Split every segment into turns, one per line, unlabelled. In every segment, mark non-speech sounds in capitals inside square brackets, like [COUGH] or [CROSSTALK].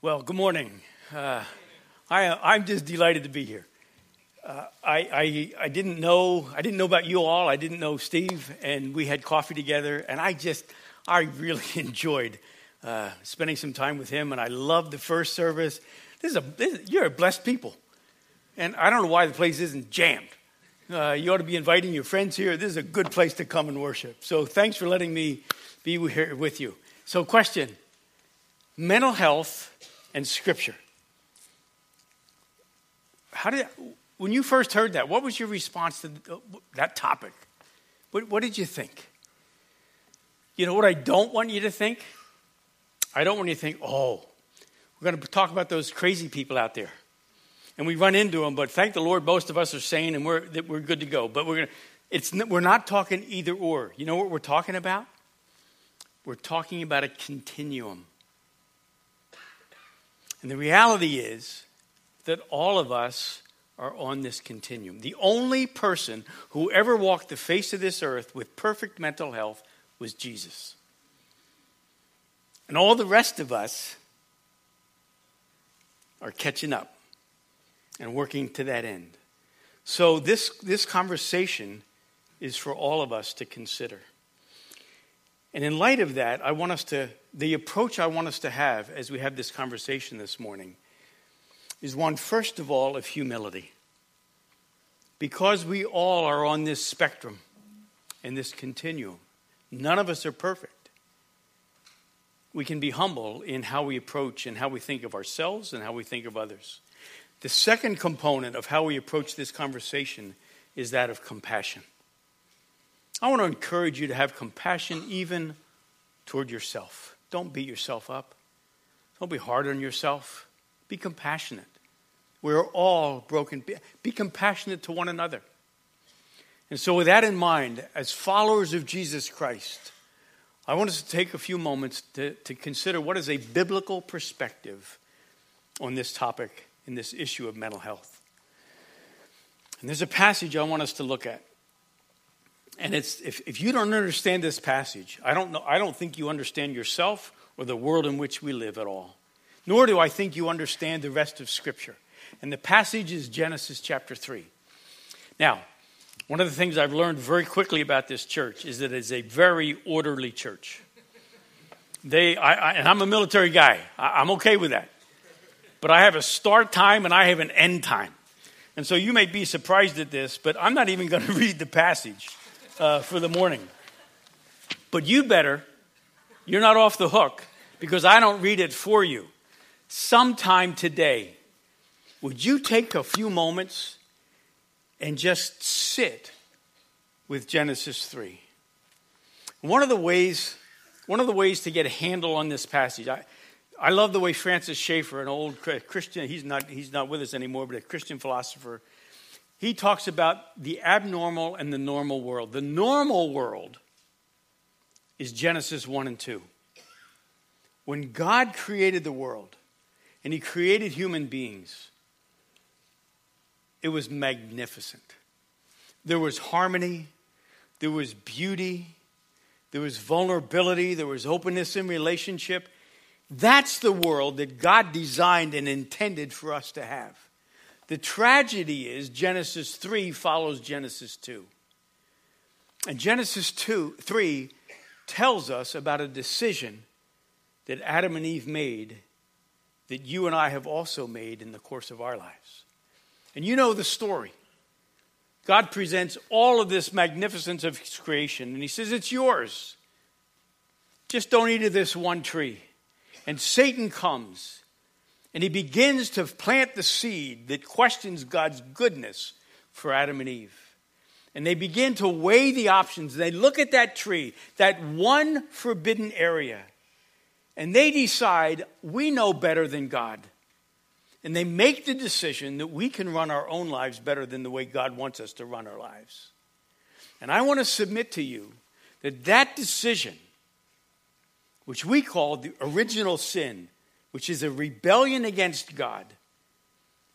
Well, good morning. Uh, I, I'm just delighted to be here. Uh, I, I, I didn't know I didn't know about you all. I didn't know Steve, and we had coffee together, and I just I really [LAUGHS] enjoyed uh, spending some time with him, and I loved the first service. This is a this, you're a blessed people, and I don't know why the place isn't jammed. Uh, you ought to be inviting your friends here. This is a good place to come and worship. So thanks for letting me be here with you. So, question: mental health and Scripture. How did, when you first heard that, what was your response to uh, that topic? What, what did you think? You know what I don't want you to think? I don't want you to think, oh, we're going to talk about those crazy people out there. And we run into them, but thank the Lord, most of us are sane and we're, that we're good to go. But we're, going to, it's, we're not talking either or. You know what we're talking about? We're talking about a continuum. And the reality is that all of us are on this continuum. The only person who ever walked the face of this earth with perfect mental health was Jesus. And all the rest of us are catching up and working to that end. So, this, this conversation is for all of us to consider. And in light of that, I want us to, the approach I want us to have as we have this conversation this morning is one, first of all, of humility. Because we all are on this spectrum and this continuum, none of us are perfect. We can be humble in how we approach and how we think of ourselves and how we think of others. The second component of how we approach this conversation is that of compassion. I want to encourage you to have compassion even toward yourself. Don't beat yourself up. Don't be hard on yourself. Be compassionate. We're all broken. Be compassionate to one another. And so, with that in mind, as followers of Jesus Christ, I want us to take a few moments to, to consider what is a biblical perspective on this topic in this issue of mental health. And there's a passage I want us to look at. And it's, if, if you don't understand this passage, I don't, know, I don't think you understand yourself or the world in which we live at all. Nor do I think you understand the rest of Scripture. And the passage is Genesis chapter 3. Now, one of the things I've learned very quickly about this church is that it's a very orderly church. They, I, I, and I'm a military guy, I, I'm okay with that. But I have a start time and I have an end time. And so you may be surprised at this, but I'm not even going [LAUGHS] to read the passage uh, for the morning. But you better, you're not off the hook because I don't read it for you. Sometime today, would you take a few moments and just sit with Genesis 3? One of the ways, one of the ways to get a handle on this passage, I, I love the way Francis Schaeffer, an old Christian, he's not, he's not with us anymore, but a Christian philosopher, he talks about the abnormal and the normal world. The normal world is Genesis 1 and 2. When God created the world and he created human beings, it was magnificent. There was harmony, there was beauty, there was vulnerability, there was openness in relationship. That's the world that God designed and intended for us to have. The tragedy is Genesis 3 follows Genesis 2. And Genesis 2, 3 tells us about a decision that Adam and Eve made that you and I have also made in the course of our lives. And you know the story. God presents all of this magnificence of his creation, and he says, It's yours. Just don't eat of this one tree. And Satan comes and he begins to plant the seed that questions God's goodness for Adam and Eve. And they begin to weigh the options. They look at that tree, that one forbidden area, and they decide we know better than God. And they make the decision that we can run our own lives better than the way God wants us to run our lives. And I want to submit to you that that decision, which we call the original sin, which is a rebellion against God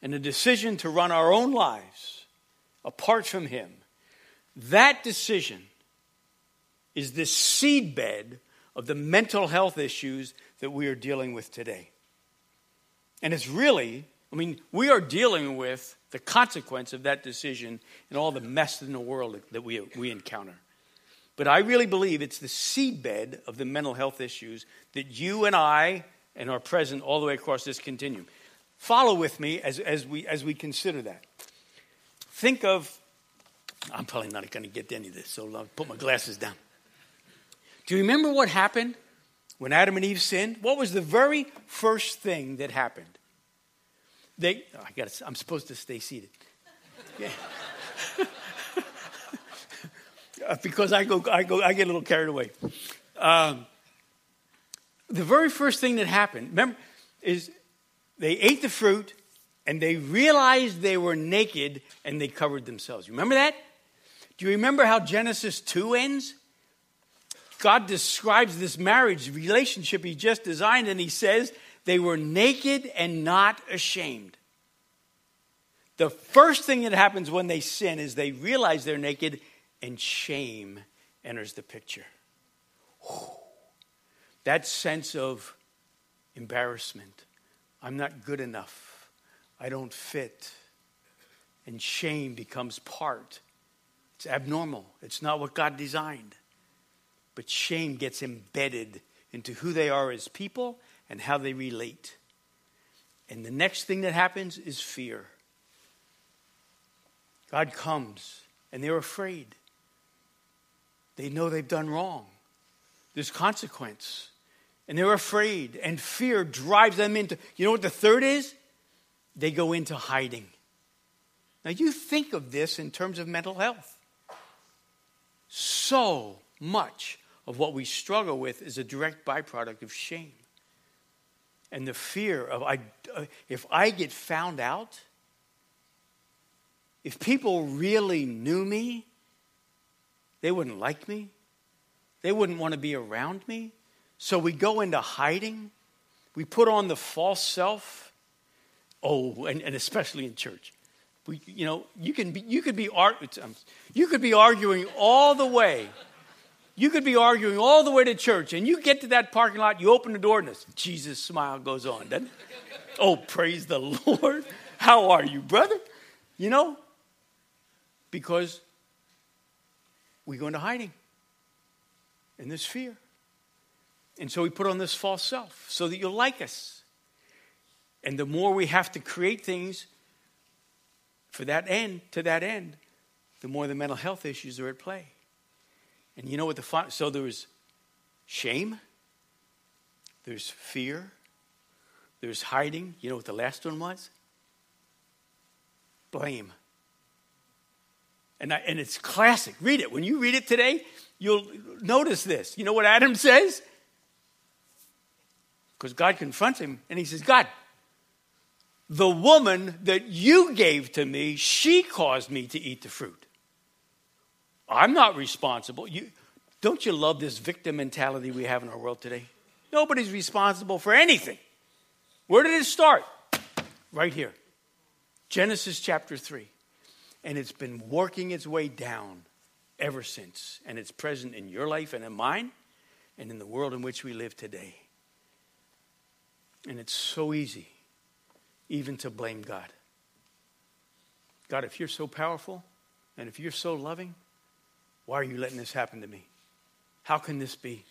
and a decision to run our own lives apart from Him, that decision is the seedbed of the mental health issues that we are dealing with today. And it's really, I mean, we are dealing with the consequence of that decision and all the mess in the world that we, we encounter. But I really believe it's the seedbed of the mental health issues that you and I and are present all the way across this continuum. Follow with me as, as, we, as we consider that. Think of, I'm probably not going to get any of this, so I'll put my glasses down. Do you remember what happened when Adam and Eve sinned? What was the very first thing that happened? They, oh, I got. I'm supposed to stay seated. Yeah. [LAUGHS] because I go, I go, I get a little carried away. Um, the very first thing that happened, remember, is they ate the fruit and they realized they were naked and they covered themselves. Remember that? Do you remember how Genesis 2 ends? God describes this marriage relationship he just designed and he says they were naked and not ashamed. The first thing that happens when they sin is they realize they're naked and shame enters the picture. That sense of embarrassment. I'm not good enough. I don't fit. And shame becomes part. It's abnormal. It's not what God designed. But shame gets embedded into who they are as people and how they relate. And the next thing that happens is fear. God comes and they're afraid. They know they've done wrong. There's consequence. And they're afraid, and fear drives them into. You know what the third is? They go into hiding. Now, you think of this in terms of mental health. So much of what we struggle with is a direct byproduct of shame. And the fear of I, if I get found out, if people really knew me, they wouldn't like me. They wouldn't want to be around me. So we go into hiding. We put on the false self. Oh, and, and especially in church. We, you know, you can be, you could be, um, you could be arguing all the way you could be arguing all the way to church, and you get to that parking lot, you open the door, and this Jesus smile goes on, doesn't it? oh, praise the Lord. How are you, brother? You know, because we go into hiding in this fear. And so we put on this false self so that you'll like us. And the more we have to create things for that end, to that end, the more the mental health issues are at play. And you know what the so there was shame, there's fear, there's hiding. You know what the last one was? Blame. And, I, and it's classic. Read it. When you read it today, you'll notice this. You know what Adam says? Because God confronts him and he says, God, the woman that you gave to me, she caused me to eat the fruit. I'm not responsible. You, don't you love this victim mentality we have in our world today? Nobody's responsible for anything. Where did it start? Right here. Genesis chapter 3. And it's been working its way down ever since. And it's present in your life and in mine and in the world in which we live today. And it's so easy even to blame God. God, if you're so powerful and if you're so loving, why are you letting this happen to me? How can this be?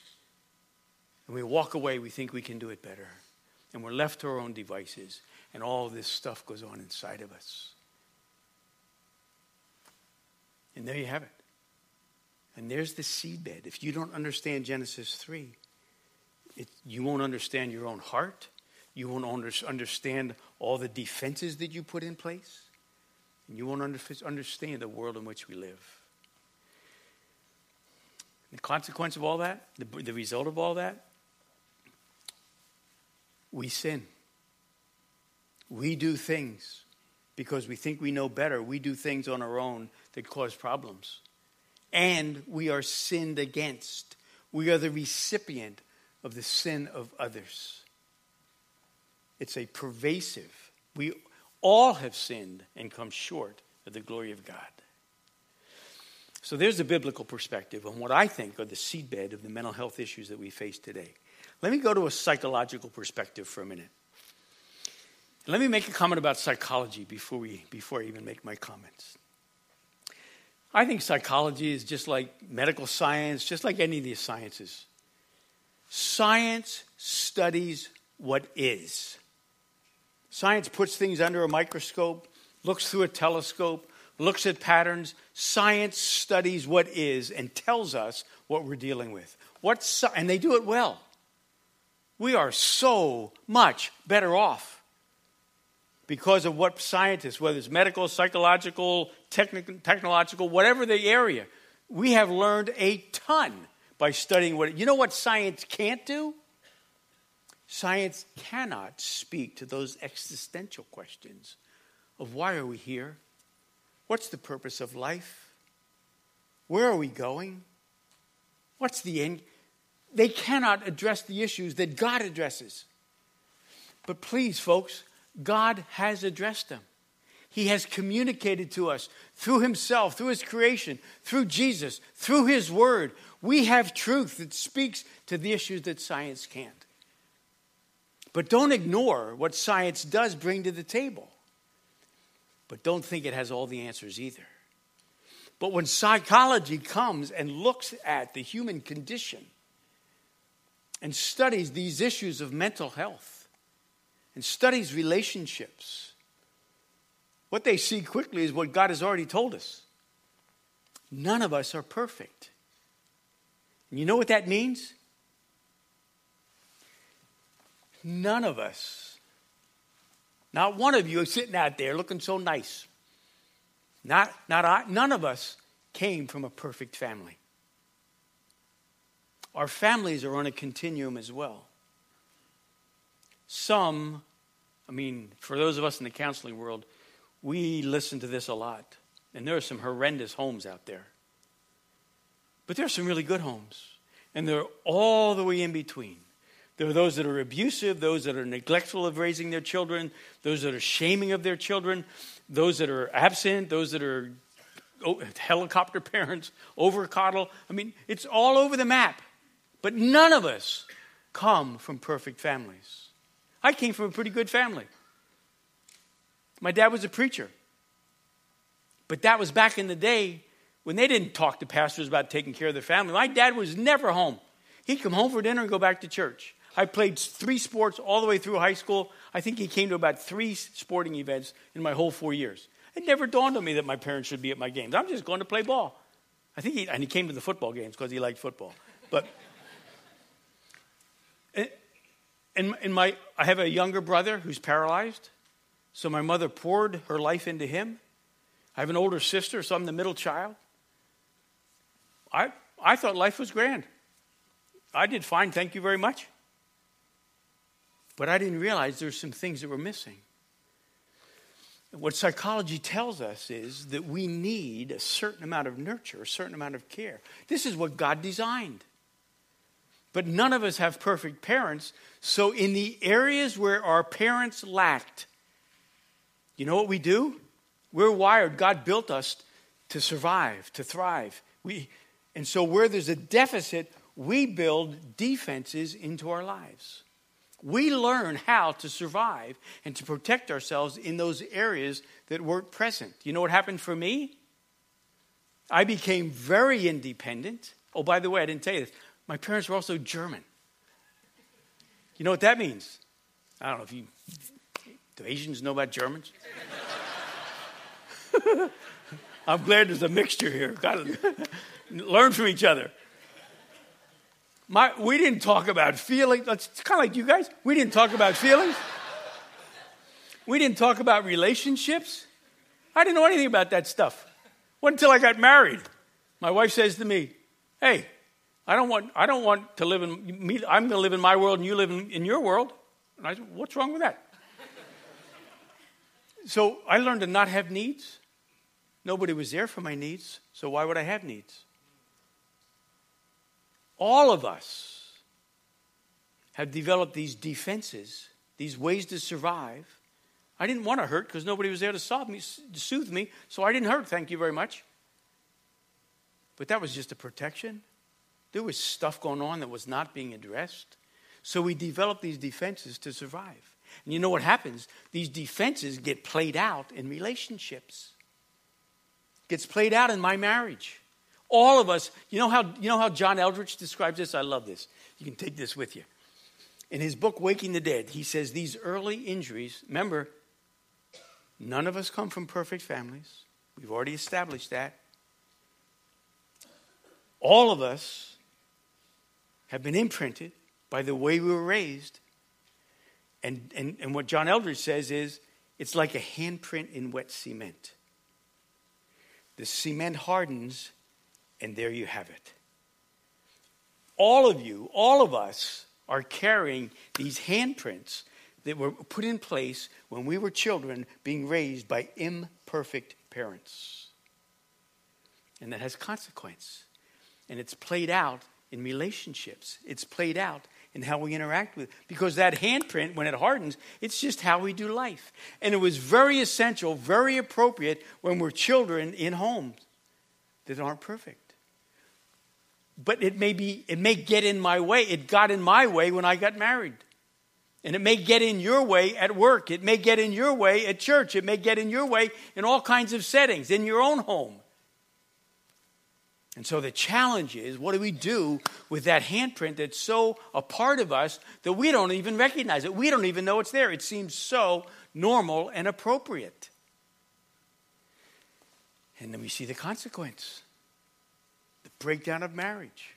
And we walk away, we think we can do it better. And we're left to our own devices, and all this stuff goes on inside of us. And there you have it. And there's the seedbed. If you don't understand Genesis 3, it, you won't understand your own heart. You won't understand all the defenses that you put in place. And you won't understand the world in which we live. The consequence of all that, the, the result of all that, we sin. We do things because we think we know better. We do things on our own that cause problems. And we are sinned against. We are the recipient of the sin of others. It's a pervasive. We all have sinned and come short of the glory of God. So there's a biblical perspective on what I think are the seedbed of the mental health issues that we face today. Let me go to a psychological perspective for a minute. Let me make a comment about psychology before, we, before I even make my comments. I think psychology is just like medical science, just like any of these sciences. Science studies what is. Science puts things under a microscope, looks through a telescope, looks at patterns. Science studies what is and tells us what we're dealing with. What, and they do it well. We are so much better off because of what scientists, whether it's medical, psychological, technological, whatever the area, we have learned a ton by studying what. You know what science can't do? Science cannot speak to those existential questions of why are we here? What's the purpose of life? Where are we going? What's the end? They cannot address the issues that God addresses. But please, folks, God has addressed them. He has communicated to us through Himself, through His creation, through Jesus, through His Word. We have truth that speaks to the issues that science can't. But don't ignore what science does bring to the table. But don't think it has all the answers either. But when psychology comes and looks at the human condition and studies these issues of mental health and studies relationships, what they see quickly is what God has already told us. None of us are perfect. And you know what that means? None of us, not one of you is sitting out there looking so nice. Not, not I, none of us came from a perfect family. Our families are on a continuum as well. Some, I mean, for those of us in the counseling world, we listen to this a lot. And there are some horrendous homes out there. But there are some really good homes. And they're all the way in between. There are those that are abusive, those that are neglectful of raising their children, those that are shaming of their children, those that are absent, those that are oh, helicopter [LAUGHS] parents, over coddle. I mean, it's all over the map. But none of us come from perfect families. I came from a pretty good family. My dad was a preacher. But that was back in the day when they didn't talk to pastors about taking care of their family. My dad was never home. He'd come home for dinner and go back to church. I played three sports all the way through high school. I think he came to about three sporting events in my whole four years. It never dawned on me that my parents should be at my games. I'm just going to play ball. I think he, and he came to the football games because he liked football. But, and, and my, I have a younger brother who's paralyzed. So my mother poured her life into him. I have an older sister, so I'm the middle child. I, I thought life was grand. I did fine, thank you very much. But I didn't realize there's some things that were missing. What psychology tells us is that we need a certain amount of nurture, a certain amount of care. This is what God designed. But none of us have perfect parents. So, in the areas where our parents lacked, you know what we do? We're wired. God built us to survive, to thrive. We, and so, where there's a deficit, we build defenses into our lives we learn how to survive and to protect ourselves in those areas that weren't present. You know what happened for me? I became very independent. Oh, by the way, I didn't tell you this. My parents were also German. You know what that means? I don't know if you. Do Asians know about Germans? [LAUGHS] I'm glad there's a mixture here. Got to learn from each other. My, we didn't talk about feelings. It's kind of like you guys. We didn't talk about feelings. We didn't talk about relationships. I didn't know anything about that stuff. What until I got married. My wife says to me, "Hey, I don't want I don't want to live in me. I'm going to live in my world, and you live in, in your world." And I said, "What's wrong with that?" so I learned to not have needs. Nobody was there for my needs, so why would I have needs? All of us have developed these defenses, these ways to survive. I didn't want to hurt because nobody was there to, solve me, soothe me, so I didn't hurt, thank you very much. But that was just a protection. There was stuff going on that was not being addressed. So we developed these defenses to survive. And you know what happens? These defenses get played out in relationships. Gets played out in my marriage. All of us, you know how you know how John Eldredge describes this? I love this. You can take this with you. In his book Waking the Dead, he says these early injuries, remember, none of us come from perfect families. We've already established that. All of us have been imprinted by the way we were raised. And, and, and what John Eldredge says is it's like a handprint in wet cement. The cement hardens, and there you have it. All of you, all of us, are carrying these handprints that were put in place when we were children being raised by imperfect parents. And that has consequence. And it's played out in relationships. It's played out in how we interact with because that handprint when it hardens it's just how we do life and it was very essential very appropriate when we're children in homes that aren't perfect but it may be it may get in my way it got in my way when i got married and it may get in your way at work it may get in your way at church it may get in your way in all kinds of settings in your own home and so the challenge is what do we do with that handprint that's so a part of us that we don't even recognize it? We don't even know it's there. It seems so normal and appropriate. And then we see the consequence breakdown of marriage.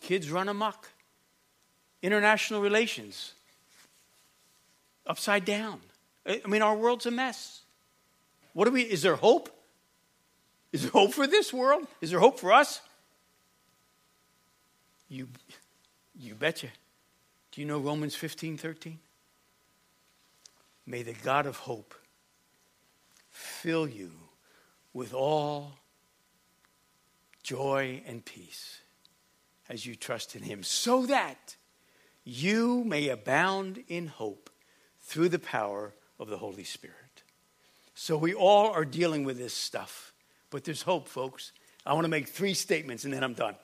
Kids run amok. International relations upside down. I mean, our world's a mess. What do we, is there hope? Is there hope for this world? Is there hope for us? You, you betcha. Do you know Romans 15 13? May the God of hope fill you with all joy and peace as you trust in Him, so that you may abound in hope through the power of the Holy Spirit. So we all are dealing with this stuff. But there's hope, folks. I want to make three statements and then I'm done.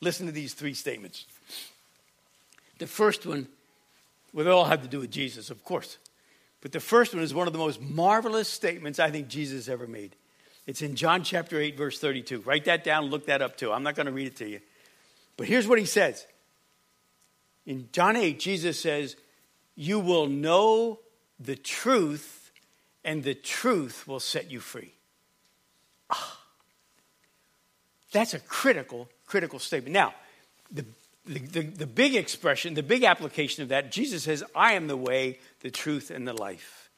Listen to these three statements. The first one, well, they all have to do with Jesus, of course. But the first one is one of the most marvelous statements I think Jesus ever made. It's in John chapter 8, verse 32. Write that down, look that up too. I'm not going to read it to you. But here's what he says. In John 8, Jesus says, You will know the truth, and the truth will set you free. Ah, that's a critical, critical statement. Now, the, the, the, the big expression, the big application of that, Jesus says, I am the way, the truth, and the life.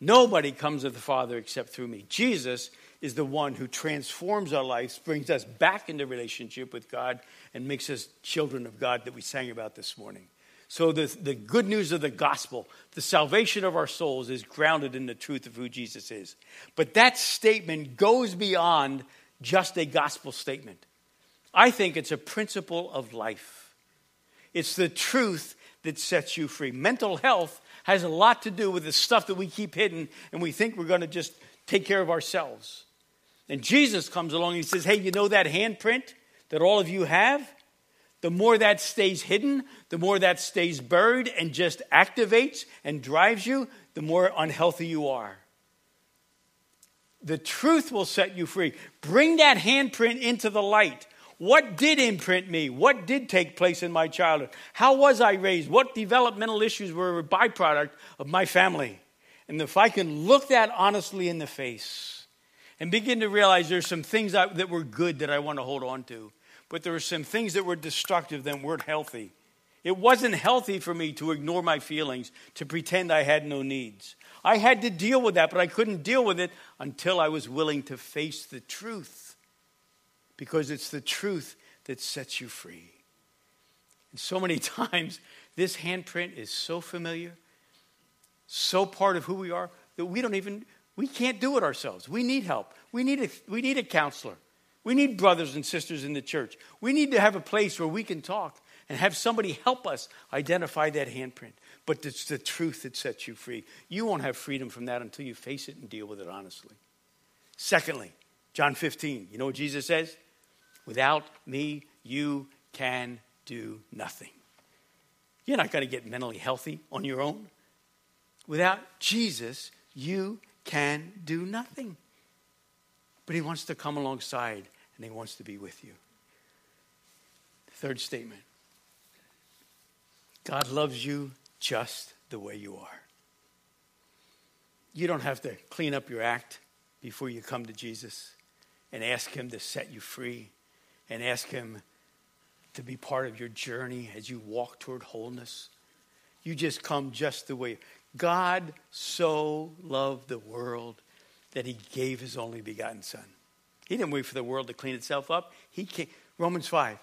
Nobody comes to the Father except through me. Jesus is the one who transforms our lives, brings us back into relationship with God, and makes us children of God that we sang about this morning. So, the, the good news of the gospel, the salvation of our souls, is grounded in the truth of who Jesus is. But that statement goes beyond just a gospel statement. I think it's a principle of life. It's the truth that sets you free. Mental health has a lot to do with the stuff that we keep hidden and we think we're going to just take care of ourselves. And Jesus comes along and he says, Hey, you know that handprint that all of you have? the more that stays hidden, the more that stays buried and just activates and drives you, the more unhealthy you are. The truth will set you free. Bring that handprint into the light. What did imprint me? What did take place in my childhood? How was I raised? What developmental issues were a byproduct of my family? And if I can look that honestly in the face and begin to realize there's some things that were good that I want to hold on to, but there were some things that were destructive that weren't healthy. It wasn't healthy for me to ignore my feelings, to pretend I had no needs. I had to deal with that, but I couldn't deal with it until I was willing to face the truth. Because it's the truth that sets you free. And so many [LAUGHS] times, this handprint is so familiar, so part of who we are, that we don't even, we can't do it ourselves. We need help. We need a, we need a counselor. We need brothers and sisters in the church. We need to have a place where we can talk and have somebody help us identify that handprint. But it's the truth that sets you free. You won't have freedom from that until you face it and deal with it honestly. Secondly, John 15, you know what Jesus says? Without me, you can do nothing. You're not going to get mentally healthy on your own. Without Jesus, you can do nothing. But he wants to come alongside and he wants to be with you. Third statement God loves you just the way you are. You don't have to clean up your act before you come to Jesus and ask Him to set you free and ask Him to be part of your journey as you walk toward wholeness. You just come just the way. God so loved the world that He gave His only begotten Son. He didn't wait for the world to clean itself up. He came, Romans 5.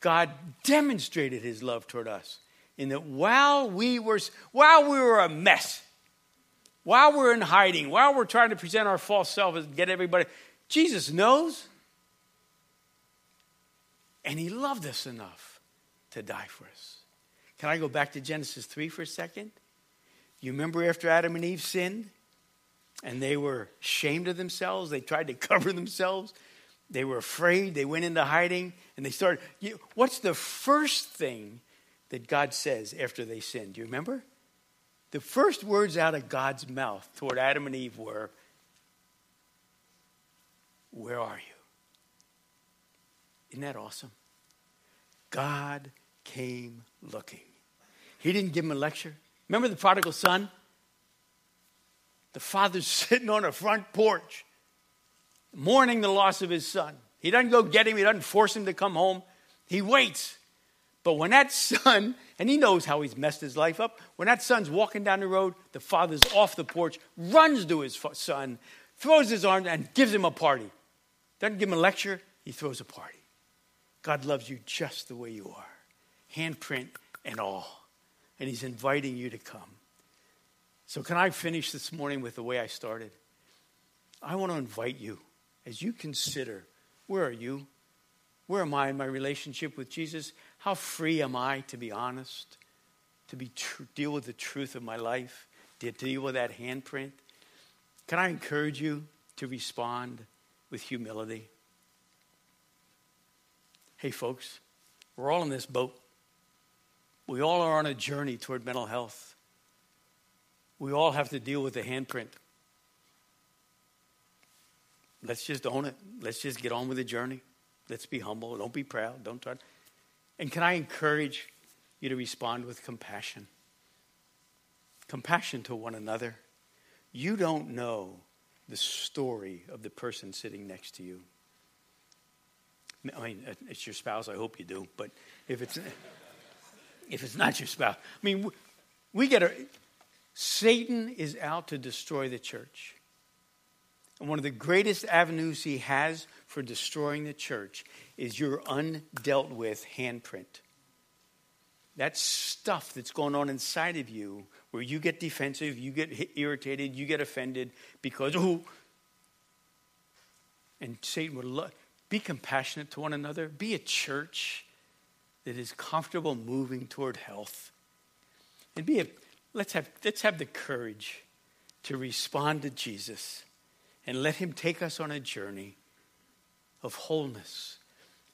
God demonstrated His love toward us in that while we were while we were a mess, while we're in hiding, while we're trying to present our false self and get everybody, Jesus knows. And he loved us enough to die for us. Can I go back to Genesis 3 for a second? You remember after Adam and Eve sinned and they were ashamed of themselves, they tried to [LAUGHS] cover themselves, they were afraid, they went into hiding, and they started. You, what's the first thing that God says after they sinned? Do you remember? The first words out of God's mouth toward Adam and Eve were, Where are you? Isn't that awesome? God came looking. He didn't give him a lecture. Remember the prodigal son? The father's [LAUGHS] sitting on a front porch, mourning the loss of his son. He doesn't go get him, he doesn't force him to come home. He waits. But when that [LAUGHS] son, and he knows how he's messed his life up, when that son's walking down the road, the father's off the porch, runs to his son, throws his arms, and gives him a party. Doesn't give him a lecture, he throws a party. God loves you just the way you are, handprint and all. And he's inviting you to come. So, can I finish this morning with the way I started? I want to invite you as you consider where are you? Where am I in my relationship with Jesus? How free am I to be honest, to be tr- deal with the truth of my life, to deal with that handprint? Can I encourage you to respond with humility? Hey, folks, we're all in this boat. We all are on a journey toward mental health. We all have to deal with the handprint. Let's just own it. Let's just get on with the journey. Let's be humble. Don't be proud. Don't try. And can I encourage you to respond with compassion? Compassion to one another. You don't know the story of the person sitting next to you. I mean, it's your spouse. I hope you do. But if it's if it's not your spouse, I mean, we get a. Satan is out to destroy the church. And one of the greatest avenues he has for destroying the church is your undealt with handprint. That stuff that's going on inside of you, where you get defensive, you get irritated, you get offended because, oh, and Satan would love, be compassionate to one another, be a church that is comfortable moving toward health. And be a, let's have, let's have the courage to respond to Jesus and let him take us on a journey of wholeness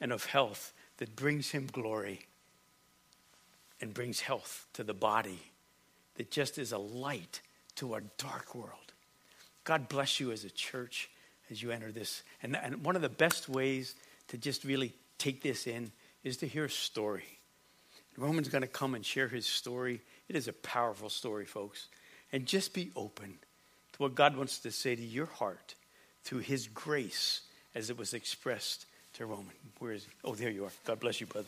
and of health that brings him glory and brings health to the body that just is a light to a dark world. God bless you as a church as you enter this. And, and one of the best ways to just really take this in is to hear a story. Roman's going to come and share his story. It is a powerful story, folks. And just be open to what God wants to say to your heart through his grace as it was expressed to Roman. Where is he? Oh, there you are. God bless you, brother.